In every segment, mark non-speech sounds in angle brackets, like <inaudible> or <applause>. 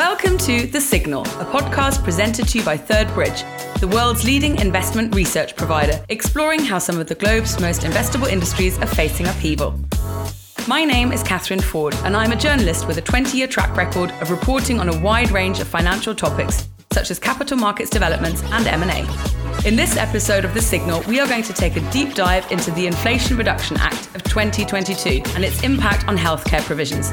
Welcome to The Signal, a podcast presented to you by Third Bridge, the world's leading investment research provider, exploring how some of the globe's most investable industries are facing upheaval. My name is Catherine Ford, and I'm a journalist with a 20 year track record of reporting on a wide range of financial topics, such as capital markets developments and M&A. In this episode of The Signal, we are going to take a deep dive into the Inflation Reduction Act of 2022 and its impact on healthcare provisions.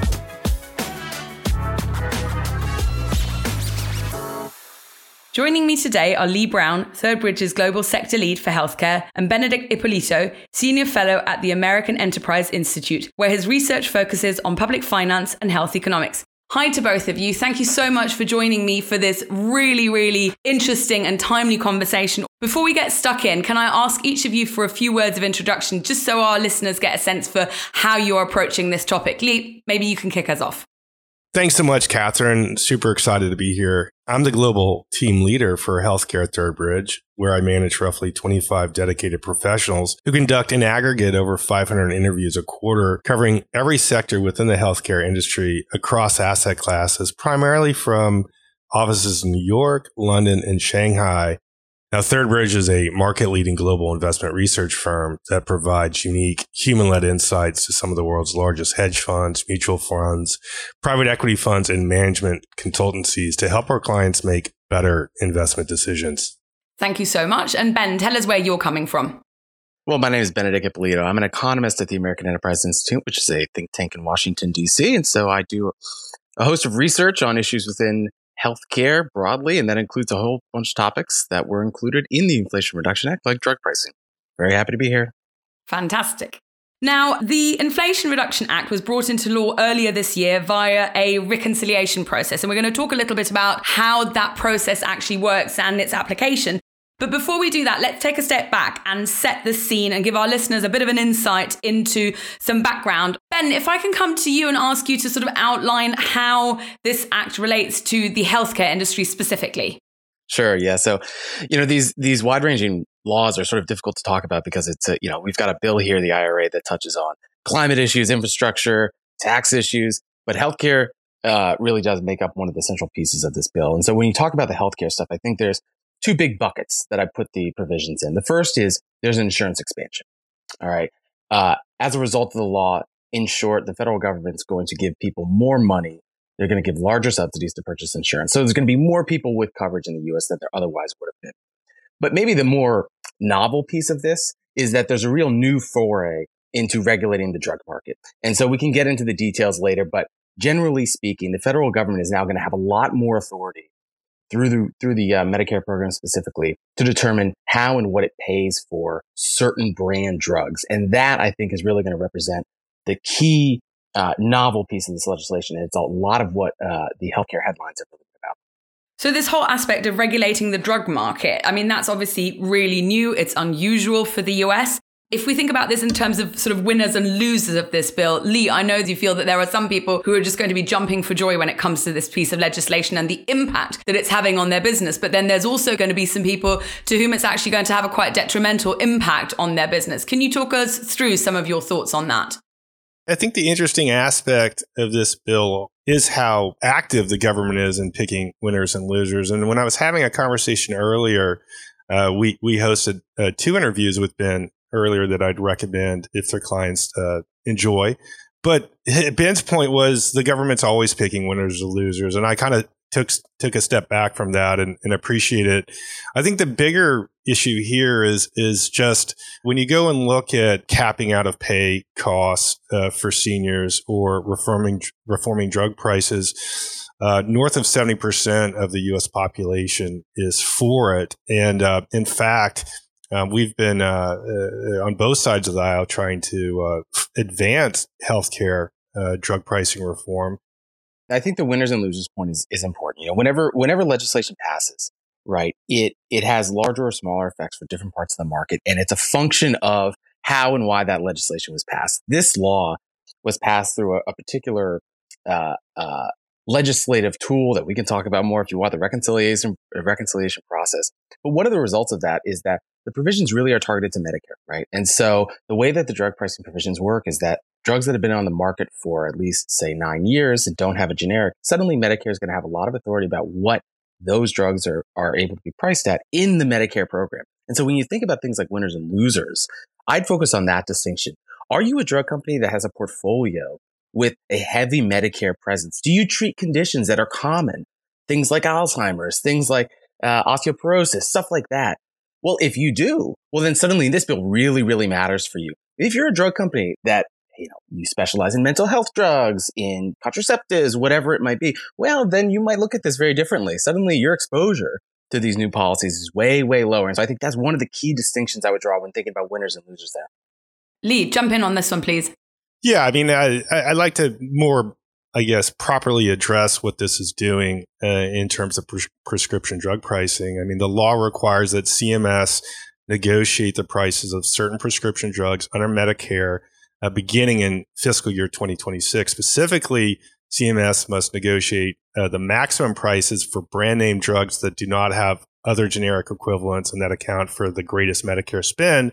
Joining me today are Lee Brown, Third Bridge's Global Sector Lead for Healthcare, and Benedic Ippolito, Senior Fellow at the American Enterprise Institute, where his research focuses on public finance and health economics. Hi to both of you. Thank you so much for joining me for this really, really interesting and timely conversation. Before we get stuck in, can I ask each of you for a few words of introduction, just so our listeners get a sense for how you're approaching this topic? Lee, maybe you can kick us off. Thanks so much, Catherine. Super excited to be here. I'm the global team leader for Healthcare at Third Bridge, where I manage roughly 25 dedicated professionals who conduct in aggregate over 500 interviews a quarter, covering every sector within the healthcare industry across asset classes, primarily from offices in New York, London, and Shanghai, now, Third Bridge is a market leading global investment research firm that provides unique human led insights to some of the world's largest hedge funds, mutual funds, private equity funds, and management consultancies to help our clients make better investment decisions. Thank you so much. And Ben, tell us where you're coming from. Well, my name is Benedic Ippolito. I'm an economist at the American Enterprise Institute, which is a think tank in Washington, D.C. And so I do a host of research on issues within healthcare broadly, and that includes a whole bunch of topics that were included in the Inflation Reduction Act, like drug pricing. Very happy to be here. Fantastic. Now, the Inflation Reduction Act was brought into law earlier this year via a reconciliation process. And we're going to talk a little bit about how that process actually works and its application. But before we do that, let's take a step back and set the scene and give our listeners a bit of an insight into some background. Ben, if I can come to you and ask you to sort of outline how this act relates to the healthcare industry specifically. Sure. Yeah. So, you know, these these wide ranging laws are sort of difficult to talk about because it's a, you know we've got a bill here, the IRA, that touches on climate issues, infrastructure, tax issues, but healthcare uh, really does make up one of the central pieces of this bill. And so, when you talk about the healthcare stuff, I think there's two big buckets that I put the provisions in. The first is there's an insurance expansion. All right. Uh, as a result of the law, in short, the federal government's going to give people more money. They're going to give larger subsidies to purchase insurance. So there's going to be more people with coverage in the U.S. than there otherwise would have been. But maybe the more novel piece of this is that there's a real new foray into regulating the drug market. And so we can get into the details later, but generally speaking, the federal government is now going to have a lot more authority through the through the uh, Medicare program specifically to determine how and what it pays for certain brand drugs, and that I think is really going to represent the key uh, novel piece of this legislation. And it's a lot of what uh, the healthcare headlines are really about. So this whole aspect of regulating the drug market, I mean, that's obviously really new. It's unusual for the US. If we think about this in terms of sort of winners and losers of this bill, Lee, I know you feel that there are some people who are just going to be jumping for joy when it comes to this piece of legislation and the impact that it's having on their business. But then there's also going to be some people to whom it's actually going to have a quite detrimental impact on their business. Can you talk us through some of your thoughts on that? I think the interesting aspect of this bill is how active the government is in picking winners and losers. And when I was having a conversation earlier, uh, we we hosted uh, two interviews with Ben earlier that I'd recommend if their clients uh, enjoy. But <laughs> Ben's point was the government's always picking winners or losers, and I kind of took took a step back from that and, and appreciate it. I think the bigger issue here is is just when you go and look at capping out of pay costs uh, for seniors or reforming reforming drug prices. Uh, north of 70% of the US population is for it. And uh, in fact, um, we've been uh, uh, on both sides of the aisle trying to uh, advance healthcare uh, drug pricing reform. I think the winners and losers point is, is important. You know, whenever whenever legislation passes, right, it it has larger or smaller effects for different parts of the market, and it's a function of how and why that legislation was passed. This law was passed through a, a particular uh, uh, legislative tool that we can talk about more if you want the reconciliation reconciliation process. But one of the results of that is that the provisions really are targeted to Medicare, right? And so the way that the drug pricing provisions work is that drugs that have been on the market for at least, say, nine years and don't have a generic, suddenly Medicare is going to have a lot of authority about what those drugs are, are able to be priced at in the Medicare program. And so when you think about things like winners and losers, I'd focus on that distinction. Are you a drug company that has a portfolio with a heavy Medicare presence? Do you treat conditions that are common? Things like Alzheimer's, things like uh, osteoporosis, stuff like that. Well, if you do, well, then suddenly this bill really, really matters for you. If you're a drug company that you know, you specialize in mental health drugs, in contraceptives, whatever it might be, well, then you might look at this very differently. Suddenly your exposure to these new policies is way, way lower. And so I think that's one of the key distinctions I would draw when thinking about winners and losers there. Lee, jump in on this one, please. Yeah, I mean, I, I like to more, I guess, properly address what this is doing uh, in terms of pres- prescription drug pricing. I mean, the law requires that CMS negotiate the prices of certain prescription drugs under Medicare uh, beginning in fiscal year 2026. Specifically, CMS must negotiate uh, the maximum prices for brand name drugs that do not have other generic equivalents and that account for the greatest Medicare spend.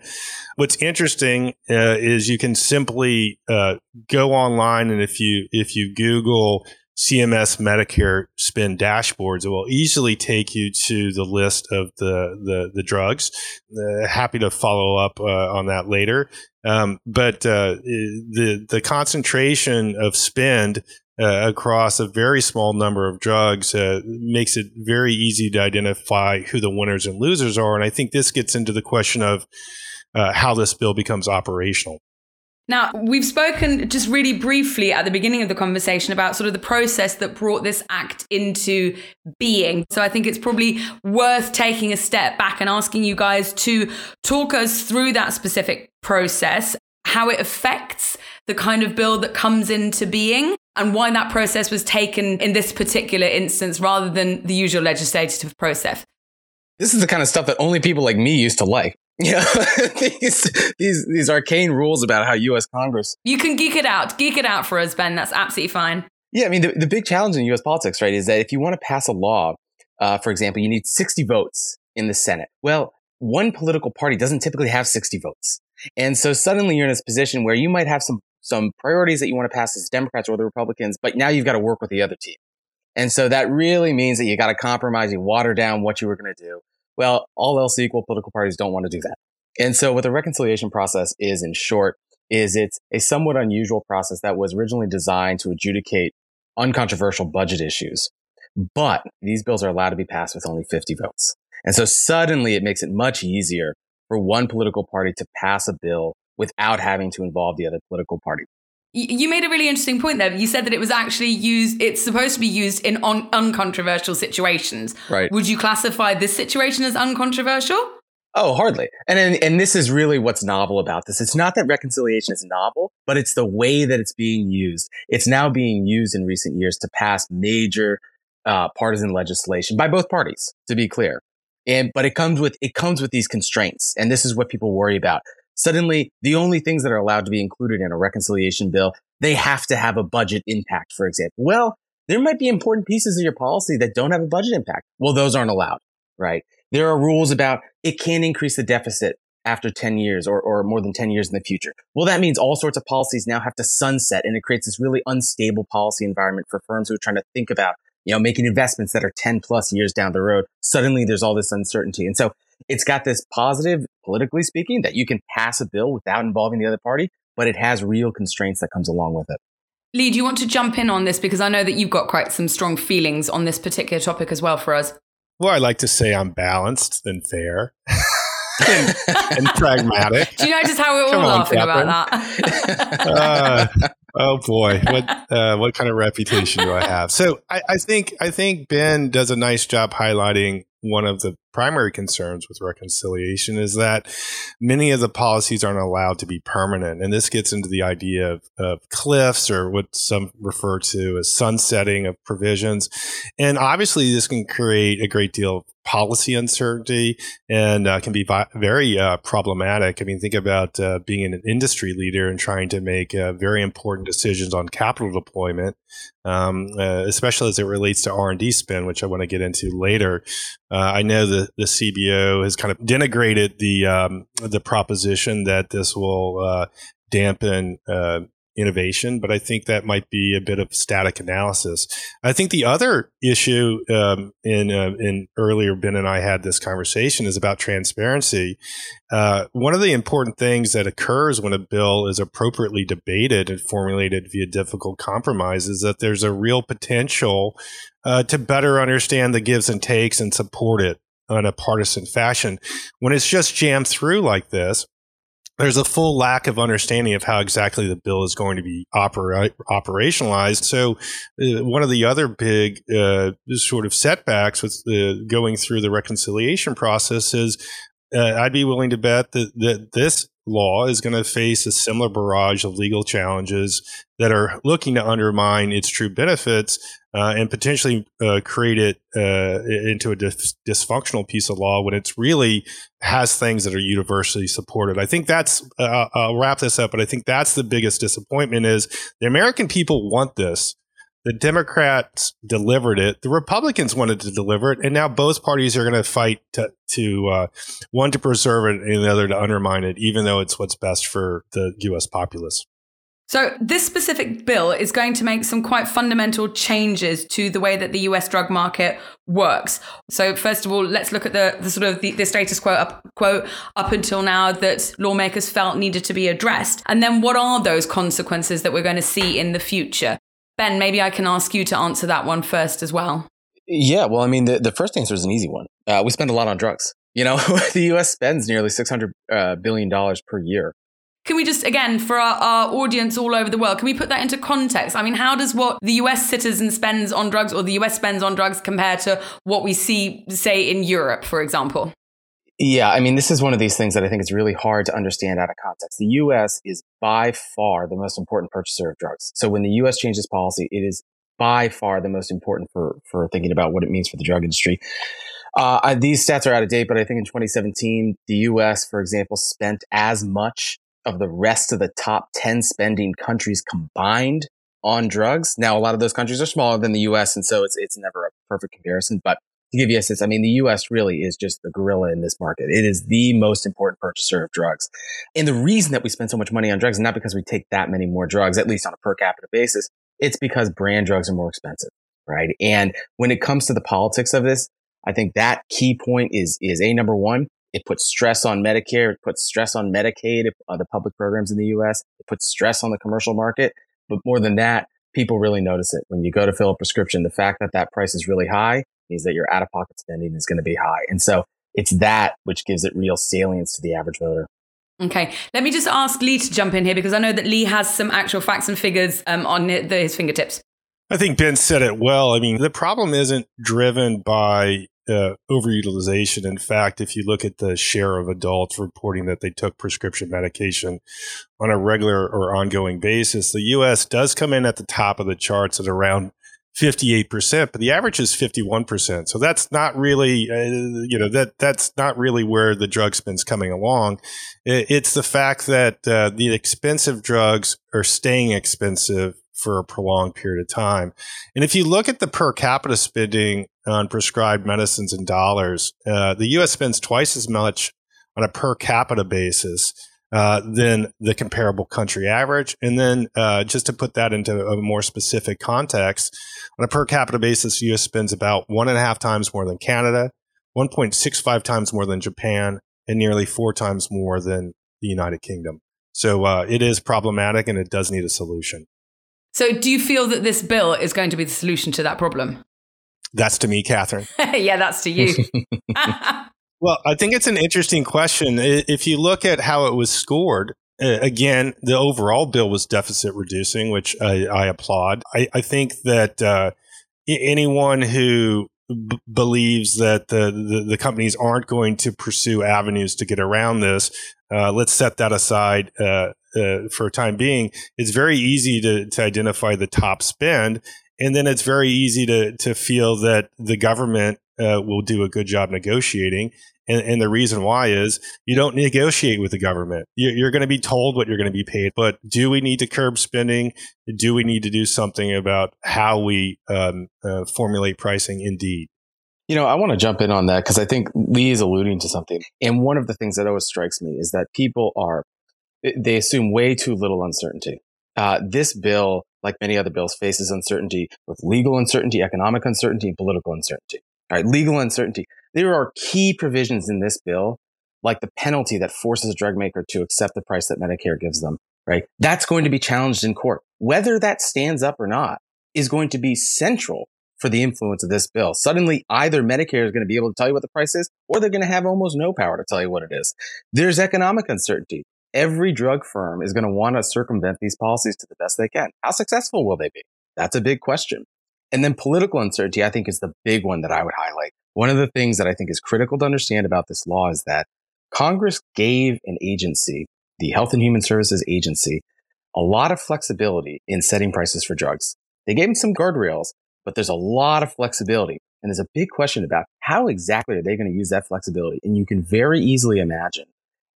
What's interesting uh, is you can simply uh, go online and if you if you Google CMS Medicare spend dashboards. It will easily take you to the list of the the, the drugs. Uh, happy to follow up uh, on that later. Um, but uh, the the concentration of spend uh, across a very small number of drugs uh, makes it very easy to identify who the winners and losers are. And I think this gets into the question of uh, how this bill becomes operational. Now, we've spoken just really briefly at the beginning of the conversation about sort of the process that brought this act into being. So I think it's probably worth taking a step back and asking you guys to talk us through that specific process, how it affects the kind of bill that comes into being, and why that process was taken in this particular instance rather than the usual legislative process. This is the kind of stuff that only people like me used to like. <laughs> Yeah, <laughs> these these these arcane rules about how U.S. Congress. You can geek it out, geek it out for us, Ben. That's absolutely fine. Yeah, I mean the, the big challenge in U.S. politics, right, is that if you want to pass a law, uh, for example, you need 60 votes in the Senate. Well, one political party doesn't typically have 60 votes, and so suddenly you're in this position where you might have some some priorities that you want to pass as Democrats or the Republicans, but now you've got to work with the other team. And so that really means that you got to compromise, you water down what you were going to do. Well, all else equal, political parties don't want to do that. And so what the reconciliation process is in short is it's a somewhat unusual process that was originally designed to adjudicate uncontroversial budget issues. But these bills are allowed to be passed with only 50 votes. And so suddenly it makes it much easier for one political party to pass a bill without having to involve the other political party. You made a really interesting point there. You said that it was actually used, it's supposed to be used in un- uncontroversial situations. Right. Would you classify this situation as uncontroversial? Oh, hardly. And, and and this is really what's novel about this. It's not that reconciliation is novel, but it's the way that it's being used. It's now being used in recent years to pass major uh, partisan legislation by both parties, to be clear. And but it comes with it comes with these constraints, and this is what people worry about suddenly the only things that are allowed to be included in a reconciliation bill, they have to have a budget impact, for example. Well, there might be important pieces of your policy that don't have a budget impact. Well, those aren't allowed, right? There are rules about it can increase the deficit after 10 years or, or more than 10 years in the future. Well, that means all sorts of policies now have to sunset and it creates this really unstable policy environment for firms who are trying to think about, you know, making investments that are 10 plus years down the road. Suddenly there's all this uncertainty. And so it's got this positive, politically speaking, that you can pass a bill without involving the other party, but it has real constraints that comes along with it. Lee, do you want to jump in on this? Because I know that you've got quite some strong feelings on this particular topic as well for us. Well, I like to say I'm balanced and fair. <laughs> and, and, pragmatic. Do you notice how we're all on, laughing Catherine. about that? uh, oh boy, what uh, what kind of reputation do I have? So I, I think I think Ben does a nice job highlighting one of the primary concerns with reconciliation is that many of the policies aren't allowed to be permanent. And this gets into the idea of, of cliffs or what some refer to as sunsetting of provisions. And obviously, this can create a great deal of policy uncertainty and uh, can be vi- very uh, problematic. I mean, think about uh, being an industry leader and trying to make uh, very important decisions on capital deployment, um, uh, especially as it relates to R and D spend, which I want to get into later. Uh, I know the the CBO has kind of denigrated the um, the proposition that this will dampen innovation, but I think that might be a bit of static analysis. I think the other issue um, in uh, in earlier Ben and I had this conversation is about transparency. Uh, one of the important things that occurs when a bill is appropriately debated and formulated via difficult compromise is that there's a real potential uh, to better understand the gives and takes and support it in a partisan fashion. When it's just jammed through like this, there's a full lack of understanding of how exactly the bill is going to be opera- operationalized. So, uh, one of the other big uh, sort of setbacks with the, going through the reconciliation process is uh, I'd be willing to bet that, that this law is going to face a similar barrage of legal challenges that are looking to undermine its true benefits uh, and potentially uh, create it uh, into a dis- dysfunctional piece of law when it's really has things that are universally supported. I think that's uh, I'll wrap this up, but I think that's the biggest disappointment is the American people want this. The Democrats delivered it. The Republicans wanted to deliver it, and now both parties are going to fight to, to uh, one to preserve it and the other to undermine it, even though it's what's best for the U.S. populace. So, this specific bill is going to make some quite fundamental changes to the way that the US drug market works. So, first of all, let's look at the, the sort of the, the status quo up, quo up until now that lawmakers felt needed to be addressed. And then, what are those consequences that we're going to see in the future? Ben, maybe I can ask you to answer that one first as well. Yeah, well, I mean, the, the first answer is an easy one. Uh, we spend a lot on drugs. You know, <laughs> the U.S. spends nearly six hundred uh, billion dollars per year. Can we just, again, for our, our, audience all over the world, can we put that into context? I mean, how does what the US citizen spends on drugs or the US spends on drugs compare to what we see, say, in Europe, for example? Yeah, I mean, this is one of these things that I think is really hard to understand out of context. The US is by far the most important purchaser of drugs. So when the US changes policy, it is by far the most important for, for thinking about what it means for the drug industry. Uh, these stats are out of date, but I think in 2017, the US, for example, spent as much of the rest of the top 10 spending countries combined on drugs. Now, a lot of those countries are smaller than the US, and so it's, it's never a perfect comparison, but to give you a sense, I mean, the US really is just the gorilla in this market. It is the most important purchaser of drugs. And the reason that we spend so much money on drugs is not because we take that many more drugs, at least on a per capita basis. It's because brand drugs are more expensive, right? And when it comes to the politics of this, I think that key point is, is a number one. It puts stress on Medicare. It puts stress on Medicaid, uh, the public programs in the U.S. It puts stress on the commercial market. But more than that, people really notice it. When you go to fill a prescription, the fact that that price is really high means that your out of pocket spending is going to be high. And so it's that which gives it real salience to the average voter. Okay, let me just ask Lee to jump in here because I know that Lee has some actual facts and figures um, on his fingertips. I think Ben said it well. I mean, the problem isn't driven by uh, overutilization. In fact, if you look at the share of adults reporting that they took prescription medication on a regular or ongoing basis, the U.S. does come in at the top of the charts at around 58%, but the average is 51%. So that's not really, uh, you know, that that's not really where the drug spend's coming along. It's the fact that uh, the expensive drugs are staying expensive for a prolonged period of time. And if you look at the per capita spending on prescribed medicines in dollars, uh, the U.S. spends twice as much on a per capita basis uh, than the comparable country average. And then uh, just to put that into a more specific context, on a per capita basis, the US spends about one and a half times more than Canada, 1.65 times more than Japan, and nearly four times more than the United Kingdom. So uh, it is problematic and it does need a solution. So, do you feel that this bill is going to be the solution to that problem? That's to me, Catherine. <laughs> yeah, that's to you. <laughs> <laughs> Well, I think it's an interesting question. If you look at how it was scored, again, the overall bill was deficit reducing, which I, I applaud. I, I, think that uh, anyone who b- believes that the, the, the, companies aren't going to pursue avenues to get around this, uh, let's set that aside uh, uh for a time being. It's very easy to, to identify the top spend. And then it's very easy to, to feel that the government uh, will do a good job negotiating. And, and, the reason why is you don't negotiate with the government. You're, going to be told what you're going to be paid. But do we need to curb spending? Do we need to do something about how we um, uh, formulate pricing? Indeed. You know, I want to jump in on that because I think Lee is alluding to something. And one of the things that always strikes me is that people are, they assume way too little uncertainty. uh, this bill, like many other bills, faces uncertainty with legal uncertainty, economic uncertainty, and political uncertainty. All right, legal uncertainty. There are key provisions in this bill, like the penalty that forces a drug maker to accept the price that Medicare gives them. Right, that's going to be challenged in court. Whether that stands up or not is going to be central for the influence of this bill. Suddenly, either Medicare is going to be able to tell you what the price is, or they're going to have almost no power to tell you what it is. There's economic uncertainty. Every drug firm is going to want to circumvent these policies to the best they can. How successful will they be? That's a big question. And then political uncertainty, I think, is the big one that I would highlight. One of the things that I think is critical to understand about this law is that Congress gave an agency, the Health and Human Services Agency, a lot of flexibility in setting prices for drugs. They gave them some guardrails, but there's a lot of flexibility. And there's a big question about how exactly are they going to use that flexibility? And you can very easily imagine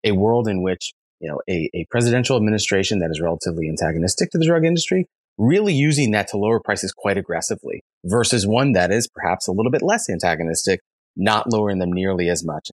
a world in which, you know, a, a presidential administration that is relatively antagonistic to the drug industry really using that to lower prices quite aggressively versus one that is perhaps a little bit less antagonistic, not lowering them nearly as much.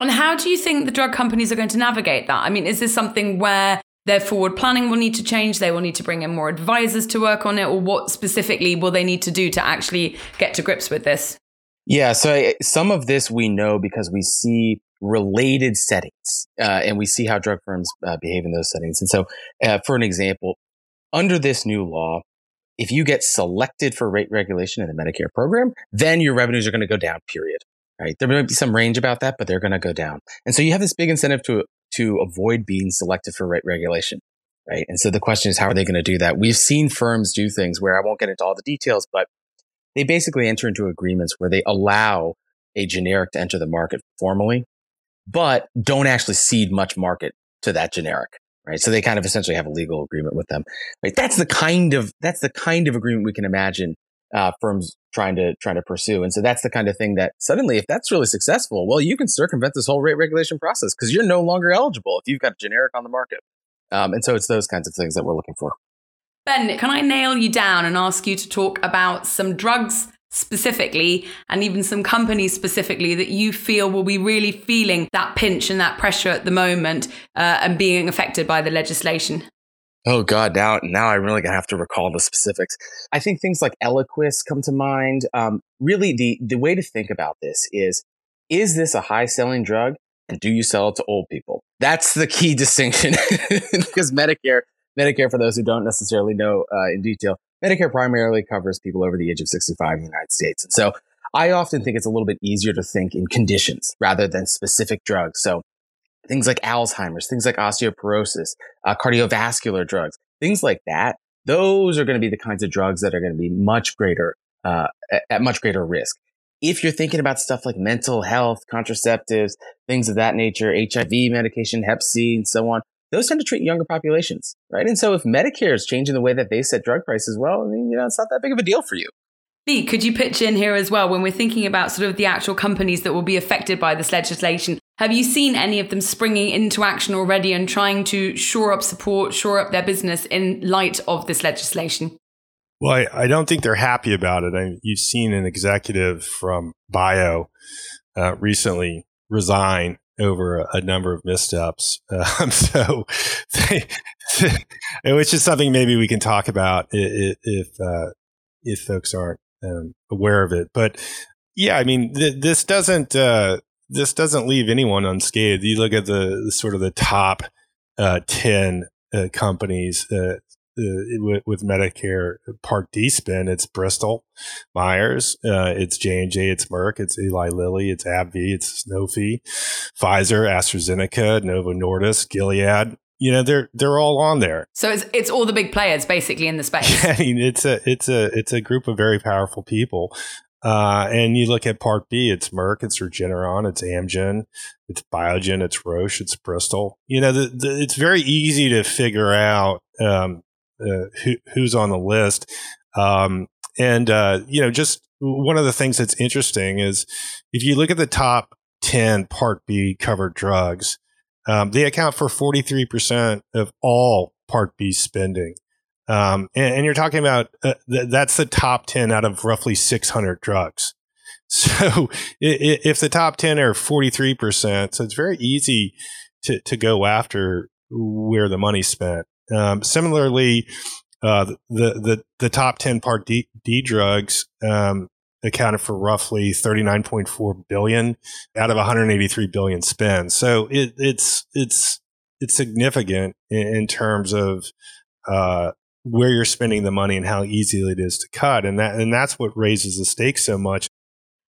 And how do you think the drug companies are going to navigate that? I mean, is this something where their forward planning will need to change. They will need to bring in more advisors to work on it, or what specifically will they need to do to actually get to grips with this? Yeah, so I, some of this we know because we see related settings, uh, and we see how drug firms uh, behave in those settings. And so, uh, for an example, under this new law, if you get selected for rate regulation in the Medicare program, then your revenues are going to go down. Period. Right? There might be some range about that, but they're going to go down. And so you have this big incentive to to avoid being selected for rate regulation. Right. And so the question is, how are they going to do that? We've seen firms do things where I won't get into all the details, but they basically enter into agreements where they allow a generic to enter the market formally, but don't actually cede much market to that generic. Right. So they kind of essentially have a legal agreement with them. Right. That's the kind of, that's the kind of agreement we can imagine uh, firms trying to trying to pursue. And so that's the kind of thing that suddenly, if that's really successful, well, you can circumvent this whole rate regulation process because you're no longer eligible if you've got a generic on the market. Um, and so it's those kinds of things that we're looking for. Ben, can I nail you down and ask you to talk about some drugs specifically and even some companies specifically that you feel will be really feeling that pinch and that pressure at the moment uh, and being affected by the legislation? Oh God, now now I'm really gonna have to recall the specifics. I think things like Eliquis come to mind. Um, really, the the way to think about this is: is this a high selling drug, and do you sell it to old people? That's the key <laughs> distinction, because Medicare, Medicare, for those who don't necessarily know uh, in detail, Medicare primarily covers people over the age of 65 in the United States, and so I often think it's a little bit easier to think in conditions rather than specific drugs. So things like Alzheimer's, things like osteoporosis, uh, cardiovascular drugs, things like that. Those are going to be the kinds of drugs that are going to be much greater, uh, at much greater risk. If you're thinking about stuff like mental health, contraceptives, things of that nature, HIV medication, Hep C, and so on, those tend to treat younger populations, right? And so if Medicare is changing the way that they set drug prices, well, I mean, you know, it's not that big of a deal for you. Lee, could you pitch in here as well when we're thinking about sort of the actual companies that will be affected by this legislation? Have you seen any of them springing into action already and trying to shore up support, shore up their business in light of this legislation? Well, I, I don't think they're happy about it. I, you've seen an executive from Bio uh, recently resign over a, number of missteps. <laughs> Um, so, which is something maybe we can talk about if if, uh, if folks aren't um, aware of it. But yeah, I mean, th- this doesn't uh, this doesn't leave anyone unscathed. You look at the, the sort of the top uh, ten uh, companies uh, with, with, Medicare Part D spin. It's Bristol Myers, uh, it's J and J, it's Merck, it's Eli Lilly, it's AbbVie, it's Sanofi, Pfizer, AstraZeneca, Novo Nordisk, Gilead you know they're they're all on there. So it's it's all the big players basically in the space. <laughs> I mean, it's a it's a it's a group of very powerful people. Uh, and you look at Part B, it's Merck, it's Regeneron, it's Amgen, it's Biogen, it's Roche, it's Bristol. You know, the, the, it's very easy to figure out um, uh, who, who's on the list. Um, and uh, you know, just one of the things that's interesting is if you look at the top ten Part B covered drugs, um, they account for 43% of all Part B spending. Um, and, and, you're talking about uh, th- that's the top 10 out of roughly 600 drugs. <laughs> So if the top 10 are 43%, so it's very easy to, to go after where the money's spent. Um, similarly, uh, the, the, the top 10 Part D, D drugs um, accounted for roughly 39.4 billion out of 183 billion spent. So it, it's, it's, it's significant in, in terms of uh, where you're spending the money and how easy it is to cut. And that, and that's what raises the stakes so much.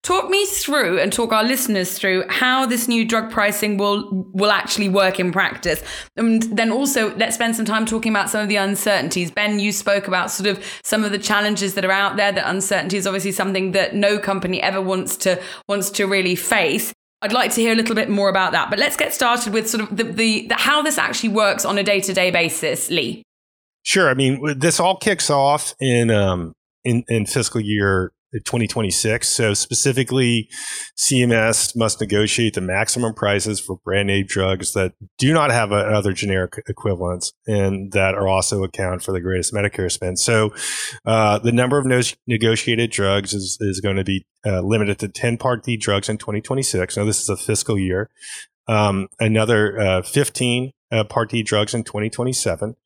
Talk me through and talk our listeners through how this new drug pricing will will actually work in practice. And then also let's spend some time talking about some of the uncertainties. Ben, you spoke about sort of some of the challenges that are out there. That uncertainty is obviously something that no company ever wants to wants to really face. I'd like to hear a little bit more about that. But let's get started with sort of the, the, the how this actually works on a day to day basis, Lee. Sure. I mean, this all kicks off in um, in, in fiscal year 2026. So specifically, CMS must negotiate the maximum prices for brand name drugs that do not have other generic equivalents and that are also account for the greatest Medicare spend. So uh, the number of no- negotiated drugs is, is going to be uh, limited to 10 Part D drugs in 2026. Now, this is a fiscal year. Um, another uh, 15 uh, Part D drugs in 2027.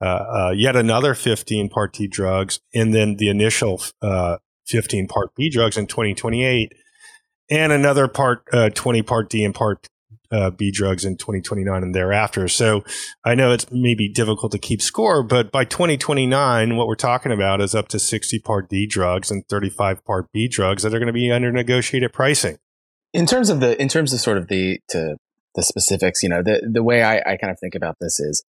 Uh, uh, yet another 15 Part D drugs, and then the initial uh, 15 Part B drugs in 2028, and another Part uh, 20 Part D and Part uh, B drugs in 2029 and thereafter. So I know it's maybe difficult to keep score, but by 2029, what we're talking about is up to 60 Part D drugs and 35 Part B drugs that are going to be under negotiated pricing. In terms of the, in terms of sort of the, to the specifics, you know, the, the way I, I kind of think about this is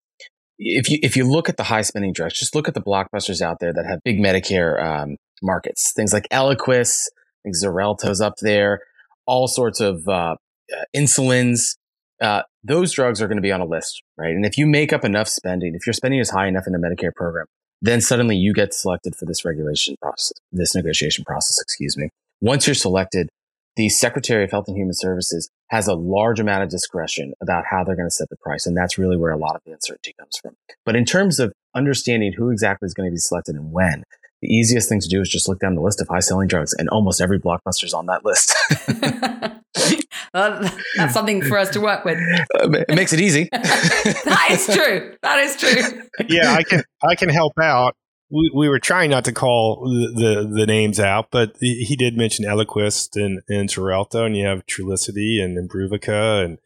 if you, if you look at the high spending drugs, just look at the blockbusters out there that have big Medicare, um, markets. Things like Eliquis, I think Xarelto's up there, all sorts of uh, uh, insulins. Uh, those drugs are going to be on a list, right? And if you make up enough spending, if your spending is high enough in the Medicare program, then suddenly you get selected for this regulation process, this negotiation process, excuse me. Once you're selected, the Secretary of Health and Human Services has a large amount of discretion about how they're going to set the price. And that's really where a lot of the uncertainty comes from. But in terms of understanding who exactly is going to be selected and when, the easiest thing to do is just look down the list of high selling drugs, and almost every blockbuster is on that list. <laughs> well, that's something for us to work with. Uh, it makes it easy. <laughs> that is true. That is true. Yeah, I can I can help out. We, we were trying not to call the, the, the names out, but he did mention Eliquis and, and Xarelto, and you have Trulicity and Imbruvica and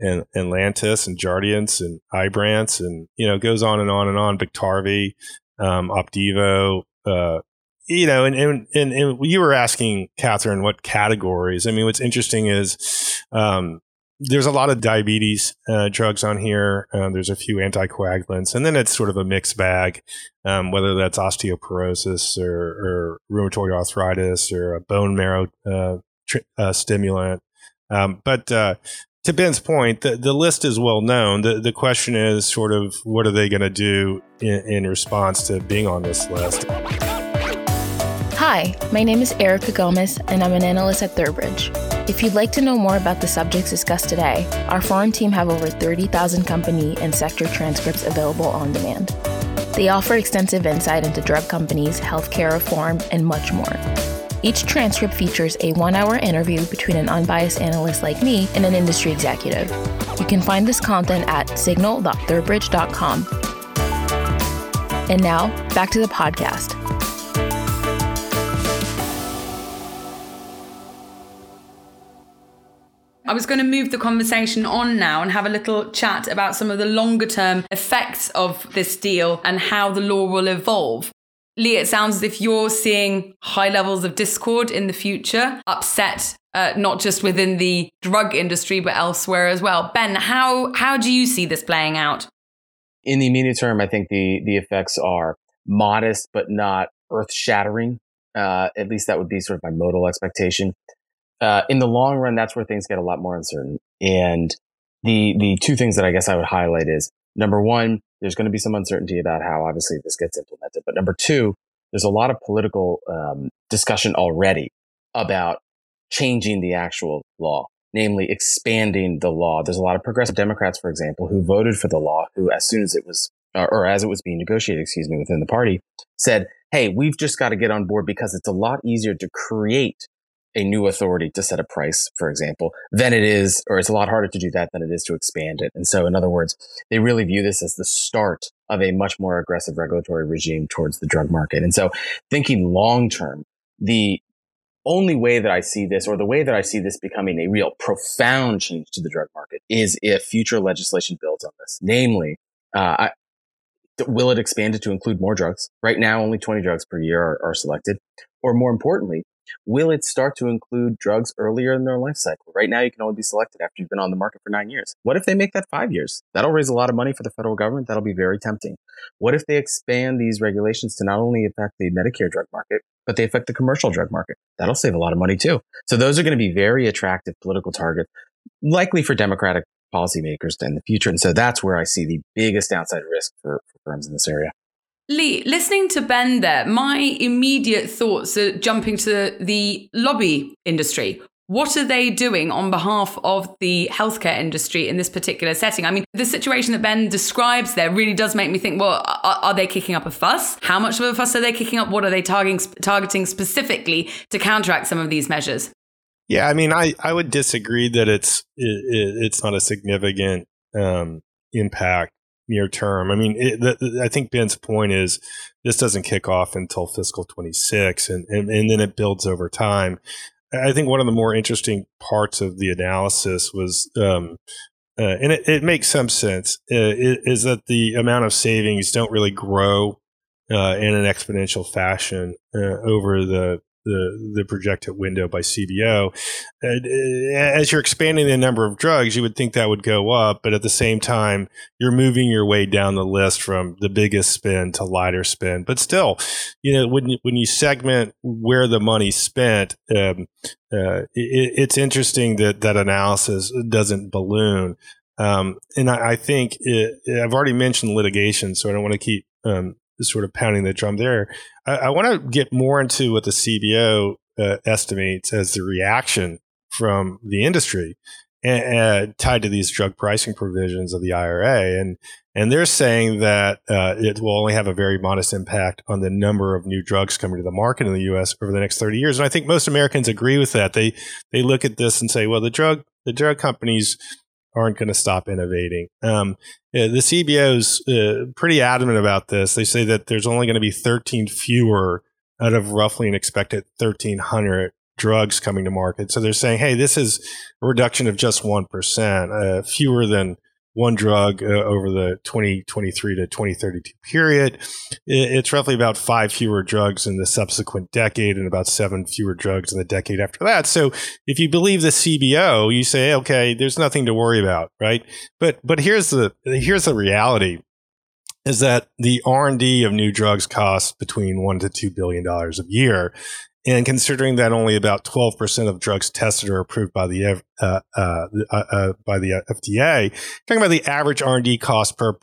and, and Lantus and Jardiance and Ibrance and you know goes on and on and on. Biktarvy, um, Opdivo, uh, you know, and, and, and, and, you were asking Catherine what categories. I mean, what's interesting is um, there's a lot of diabetes uh, drugs on here. Uh, there's a few anticoagulants, and then it's sort of a mixed bag, um, whether that's osteoporosis or, or, rheumatoid arthritis or a bone marrow uh, tr- uh, stimulant. Um, but uh, to Ben's point, the, the list is well known. The, the question is sort of what are they going to do in, in response to being on this list? Hi, my name is Erica Gomez, and I'm an analyst at ThirdBridge. If you'd like to know more about the subjects discussed today, our foreign team have over 30,000 company and sector transcripts available on demand. They offer extensive insight into drug companies, healthcare reform, and much more. Each transcript features a one hour interview between an unbiased analyst like me and an industry executive. You can find this content at signal.thirdbridge.com. And now, back to the podcast. I was going to move the conversation on now and have a little chat about some of the longer term effects of this deal and how the law will evolve. Lee, it sounds as if you're seeing high levels of discord in the future, upset uh, not just within the drug industry but elsewhere as well. Ben, how how do you see this playing out? In the immediate term, I think the the effects are modest but not earth shattering. Uh, at least that would be sort of my modal expectation. Uh, in the long run, that's where things get a lot more uncertain. And the the two things that I guess I would highlight is number one, there's going to be some uncertainty about how obviously this gets implemented. But number two, there's a lot of political um, discussion already about changing the actual law, namely expanding the law. There's a lot of progressive Democrats, for example, who voted for the law, who as soon as it was, or, or as it was being negotiated, excuse me, within the party, said, "Hey, we've just got to get on board because it's a lot easier to create a new authority to set a price, for example, than it is, or it's a lot harder to do that than it is to expand it. And so, in other words, they really view this as the start of a much more aggressive regulatory regime towards the drug market. And so, thinking long term, the only way that I see this, or the way that I see this becoming a real profound change to the drug market, is if future legislation builds on this. Namely, uh, I, will it expand it to include more drugs? Right now, only 20 drugs per year are, are selected. Or more importantly, Will it start to include drugs earlier in their life cycle? Right now, you can only be selected after you've been on the market for nine years. What if they make that five years? That'll raise a lot of money for the federal government. That'll be very tempting. What if they expand these regulations to not only affect the Medicare drug market, but they affect the commercial drug market? That'll save a lot of money too. So those are going to be very attractive political targets, likely for Democratic policymakers in the future. And so that's where I see the biggest downside risk for, for firms in this area. Lee, listening to Ben there, my immediate thoughts are jumping to the lobby industry. What are they doing on behalf of the healthcare industry in this particular setting? I mean, the situation that Ben describes there really does make me think well, are, are they kicking up a fuss? How much of a fuss are they kicking up? What are they targeting, targeting specifically to counteract some of these measures? Yeah, I mean, I, I would disagree that it's it, it's not a significant um, impact near term. I mean, it, the, I think Ben's point is this doesn't kick off until fiscal 26 and, and, and then it builds over time. I think one of the more interesting parts of the analysis was, um, uh, and it, it, makes some sense, uh, is that the amount of savings don't really grow uh, in an exponential fashion uh, over the the the projected window by CBO. Uh, as you're expanding the number of drugs, you would think that would go up, but at the same time, you're moving your way down the list from the biggest spend to lighter spend. But still, you know, when you, when you segment where the money's spent, um, uh, it, it's interesting that that analysis doesn't balloon. Um, and I, I think it, I've already mentioned litigation, so I don't want to keep um, sort of pounding the drum there. I, I want to get more into what the CBO uh, estimates as the reaction from the industry and, uh, tied to these drug pricing provisions of the IRA. And and they're saying that uh, it will only have a very modest impact on the number of new drugs coming to the market in the U.S. over the next 30 years. And I think most Americans agree with that. They they look at this and say, well, the drug the drug companies aren't going to stop innovating. Um, the CBO is uh, pretty adamant about this. They say that there's only going to be 13 fewer out of roughly an expected 1,300 drugs coming to market. So they're saying, hey, this is a reduction of just 1%, uh, fewer than one drug uh, over the 2023 to 2032 period. It's roughly about five fewer drugs in the subsequent decade and about seven fewer drugs in the decade after that. So if you believe the CBO, you say, okay, there's nothing to worry about, right? But but here's the here's the reality is that the R&D of new drugs costs between 1 to 2 billion dollars a year and considering that only about 12% of drugs tested are approved by the uh, uh, uh, uh by the FDA, talking about the average R&D cost per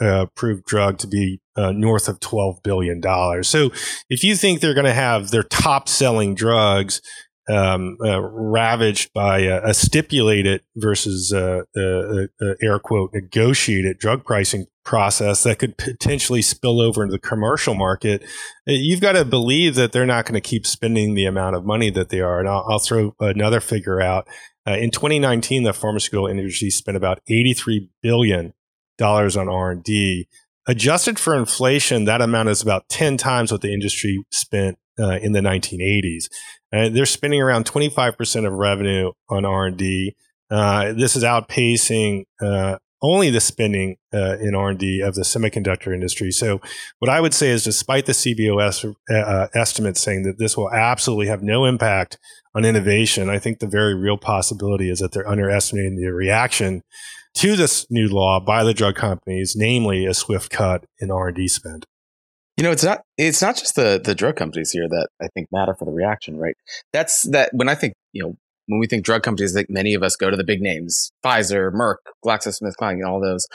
uh, approved drug to be uh, north of 12 billion dollars. So if you think they're going to have their top selling drugs um, uh, ravaged by a, a stipulated versus uh, uh, air quote negotiated drug pricing process that could potentially spill over into the commercial market, you've got to believe that they're not going to keep spending the amount of money that they are. And I'll, I'll throw another figure out. Uh, in 2019, the pharmaceutical industry spent about 83 billion dollars on R&D. Adjusted for inflation, that amount is about 10 times what the industry spent uh, in the 1980s. Uh, they're spending around 25% of revenue on R&D. Uh, this is outpacing uh, only the spending uh, in R&D of the semiconductor industry. So what I would say is despite the CBO's uh, estimates saying that this will absolutely have no impact on innovation, I think the very real possibility is that they're underestimating the reaction to this new law by the drug companies, namely a swift cut in R&D spend. You know, it's not it's not just the the drug companies here that I think matter for the reaction, right? That's that when I think, you know, when we think drug companies, like many of us go to the big names, Pfizer, Merck, GlaxoSmithKline, all those.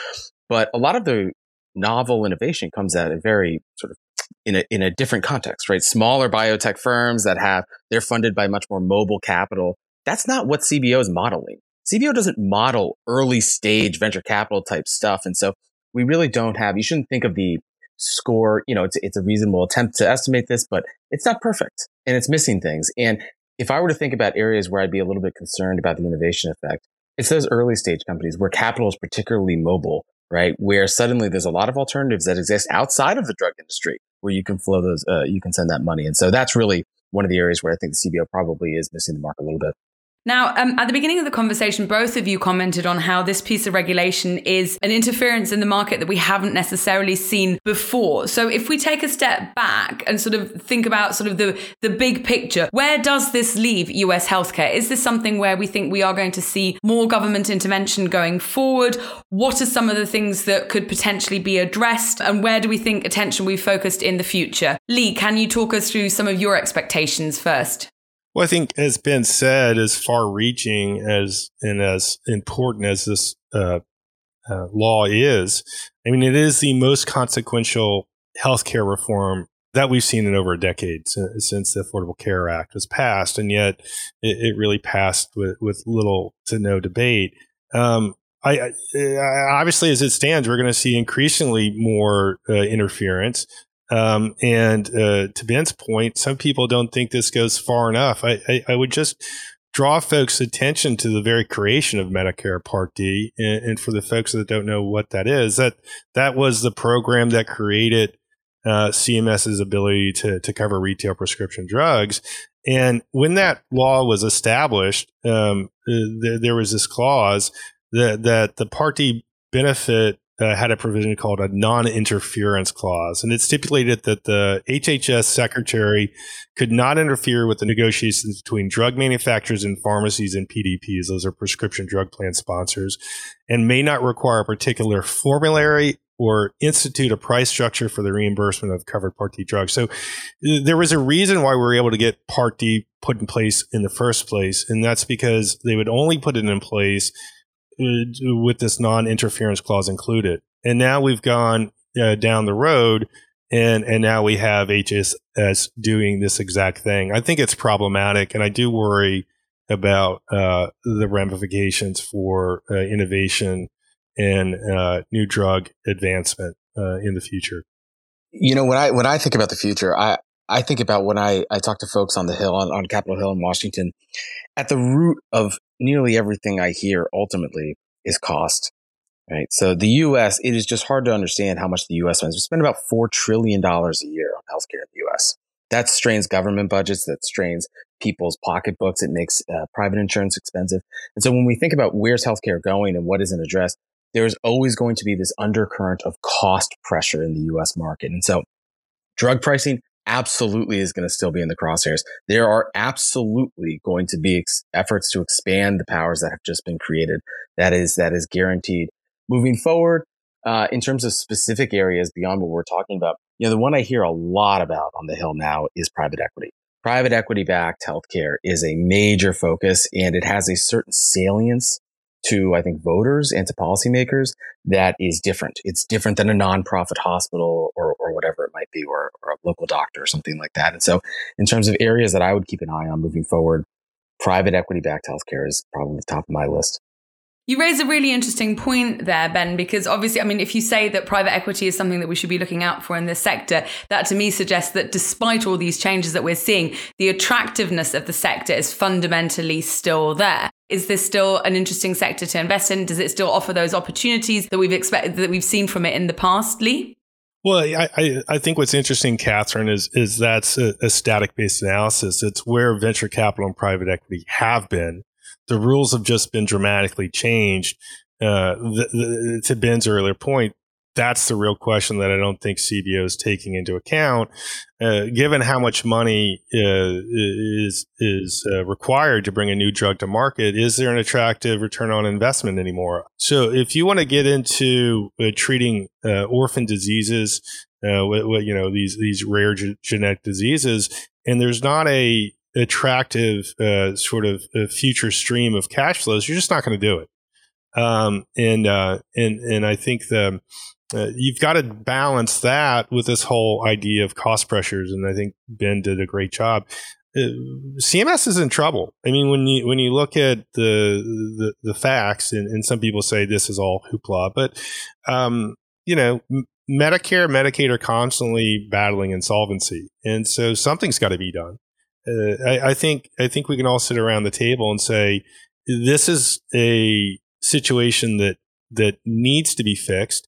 But a lot of the novel innovation comes at a very sort of in a in a different context, right? Smaller biotech firms that have they're funded by much more mobile capital. That's not what CBO is modeling. CBO doesn't model early stage venture capital type stuff, and so we really don't have. You shouldn't think of the score, you know, it's, it's a reasonable attempt to estimate this, but it's not perfect and it's missing things. And if I were to think about areas where I'd be a little bit concerned about the innovation effect, it's those early stage companies where capital is particularly mobile, right? Where suddenly there's a lot of alternatives that exist outside of the drug industry where you can flow those, uh, you can send that money. And so that's really one of the areas where I think the CBO probably is missing the mark a little bit. Now, um, at the beginning of the conversation, both of you commented on how this piece of regulation is an interference in the market that we haven't necessarily seen before. So, if we take a step back and sort of think about sort of the, the big picture, where does this leave US healthcare? Is this something where we think we are going to see more government intervention going forward? What are some of the things that could potentially be addressed? And where do we think attention will be focused in the future? Lee, can you talk us through some of your expectations first? Well, I think, as Ben said, as far reaching as and as important as this uh, uh, law is, I mean, it is the most consequential healthcare reform that we've seen in over a decade since, the Affordable Care Act was passed. And yet it, it really passed with, with little to no debate. Um, I, I, obviously, as it stands, we're going to see increasingly more uh, interference. Um, and uh, to Ben's point, some people don't think this goes far enough. I, I, I, would just draw folks' attention to the very creation of Medicare Part D. And, and, for the folks that don't know what that is, that that was the program that created uh, CMS's ability to, to cover retail prescription drugs. And when that law was established, um, uh, th- there was this clause that, that the Part D benefit uh, had a provision called a non-interference clause, and it stipulated that the HHS secretary could not interfere with the negotiations between drug manufacturers and pharmacies and PDPs; those are prescription drug plan sponsors, and may not require a particular formulary or institute a price structure for the reimbursement of covered Part D drugs. So there was a reason why we were able to get Part D put in place in the first place, and that's because they would only put it in place uh, with this non-interference clause included. And now we've gone uh, down the road, and and now we have HHS doing this exact thing. I think it's problematic, and I do worry about uh, the ramifications for uh, innovation and uh, new drug advancement uh, in the future. You know, when I when I think about the future, I I think about when I, I talk to folks on the Hill, on, on Capitol Hill in Washington, at the root of nearly everything I hear ultimately is cost. Right. So the U.S., it is just hard to understand how much the U.S. spends. We spend about $4 trillion a year on healthcare in the U.S. That strains government budgets. That strains people's pocketbooks. It makes uh, private insurance expensive. And so when we think about where's healthcare going and what isn't addressed, there's always going to be this undercurrent of cost pressure in the U.S. market. And so drug pricing absolutely is going to still be in the crosshairs. There are absolutely going to be ex- efforts to expand the powers that have just been created. That is, that is guaranteed. Moving forward, uh, in terms of specific areas beyond what we're talking about, you know, the one I hear a lot about on the Hill now is private equity. Private equity backed healthcare is a major focus and it has a certain salience to, I think, voters and to policymakers that is different. It's different than a nonprofit hospital or, or whatever it might be, or, or a local doctor or something like that. And so, in terms of areas that I would keep an eye on moving forward, private equity backed healthcare is probably the top of my list. You raise a really interesting point there, Ben, because obviously, I mean, if you say that private equity is something that we should be looking out for in this sector, that to me suggests that despite all these changes that we're seeing, the attractiveness of the sector is fundamentally still there. Is this still an interesting sector to invest in? Does it still offer those opportunities that we've expected that we've seen from it in the past, Lee? Well, I, I, I think what's interesting, Catherine, is is that's a, a static based analysis. It's where venture capital and private equity have been the rules have just been dramatically changed. Uh, the, the, to Ben's earlier point, that's the real question that I don't think CBO is taking into account. Uh, given how much money uh, is is uh, required to bring a new drug to market, is there an attractive return on investment anymore? So, if you want to get into uh, treating uh, orphan diseases, what, you know these these rare ge- genetic diseases, and there's not a attractive uh, sort of uh, future stream of cash flows, you're just not going to do it. Um, and uh, and and I think the uh, you've got to balance that with this whole idea of cost pressures, and I think Ben did a great job. Uh, CMS is in trouble. I mean, when you when you look at the the, the facts, and, and, some people say this is all hoopla, but um, you know, Medicare, Medicaid are constantly battling insolvency, and so something's got to be done. Uh, I, I think I think we can all sit around the table and say this is a situation that that needs to be fixed.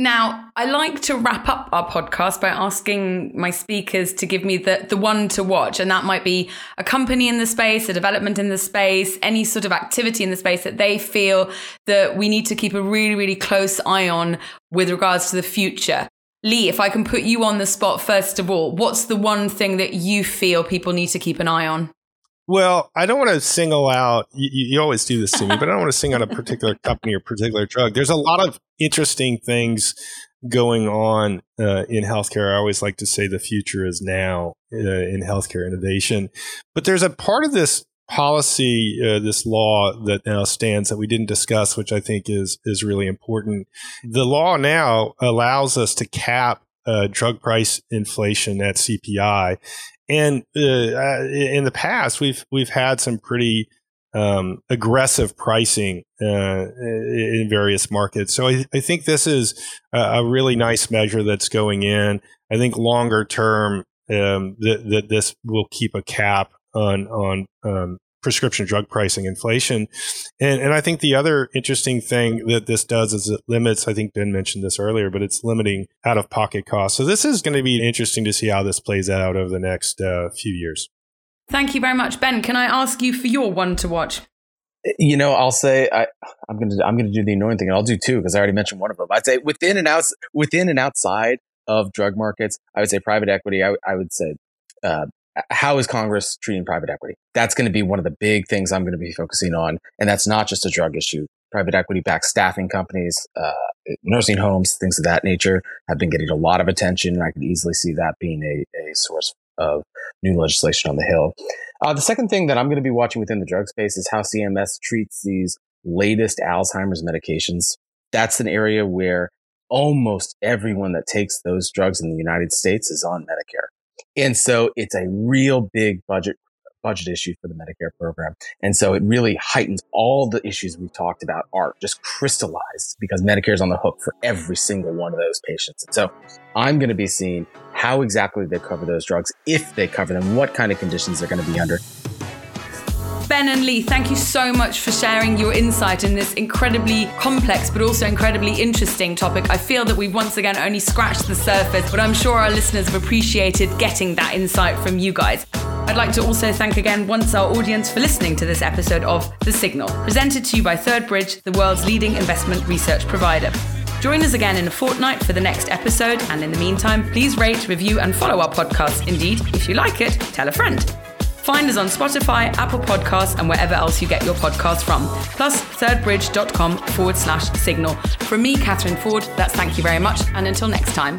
Now, I like to wrap up our podcast by asking my speakers to give me the, the one to watch. And that might be a company in the space, a development in the space, any sort of activity in the space that they feel that we need to keep a really, really close eye on with regards to the future. Lee, if I can put you on the spot first of all, what's the one thing that you feel people need to keep an eye on? Well, I don't want to single out. You, you, always do this to me, but I don't want to sing out a particular <laughs> company or particular drug. There's a lot of interesting things going on uh, in healthcare. I always like to say the future is now uh, in healthcare innovation, but there's a part of this policy, uh, this law that now stands that we didn't discuss, which I think is is really important. The law now allows us to cap uh, drug price inflation at CPI, and uh, uh, in the past, we've we've had some pretty um, aggressive pricing uh, in various markets. So I, I, think this is a really nice measure that's going in. I think longer term um, that, that this will keep a cap on on um, prescription drug pricing inflation. And, and I think the other interesting thing that this does is it limits, I think Ben mentioned this earlier, but it's limiting out of pocket costs. So this is going to be interesting to see how this plays out over the next uh, few years. Thank you very much, Ben. Can I ask you for your one to watch? You know, I'll say I, am going to I'm going to do the annoying thing, and I'll do two because I already mentioned one of them. I'd say within and out within and outside of drug markets, I would say private equity. I, I would say uh, how is Congress treating private equity? That's going to be one of the big things I'm going to be focusing on. And that's not just a drug issue. Private equity backed staffing companies, uh, nursing homes, things of that nature have been getting a lot of attention. And I could easily see that being a, a source of new legislation on the Hill. Uh, the second thing that I'm going to be watching within the drug space is how CMS treats these latest Alzheimer's medications. That's an area where almost everyone that takes those drugs in the United States is on Medicare. And so it's a real big budget budget issue for the Medicare program. And so it really heightens all the issues we've talked about are just crystallized because Medicare is on the hook for every single one of those patients. And so I'm going to be seeing how exactly they cover those drugs, if they cover them, what kind of conditions they're going to be under. Ben and Lee, thank you so much for sharing your insight in this incredibly complex but also incredibly interesting topic. I feel that we've once again only scratched the surface, but I'm sure our listeners have appreciated getting that insight from you guys. I'd like to also thank again once our audience for listening to this episode of The Signal, presented to you by Third Bridge, the world's leading investment research provider. Join us again in a fortnight for the next episode, and in the meantime, please rate, review, and follow our podcast. Indeed, if you like it, tell a friend. Find us on Spotify, Apple Podcasts, and wherever else you get your podcasts from. Plus, thirdbridge.com forward slash signal. From me, Catherine Ford, that's thank you very much. And until next time.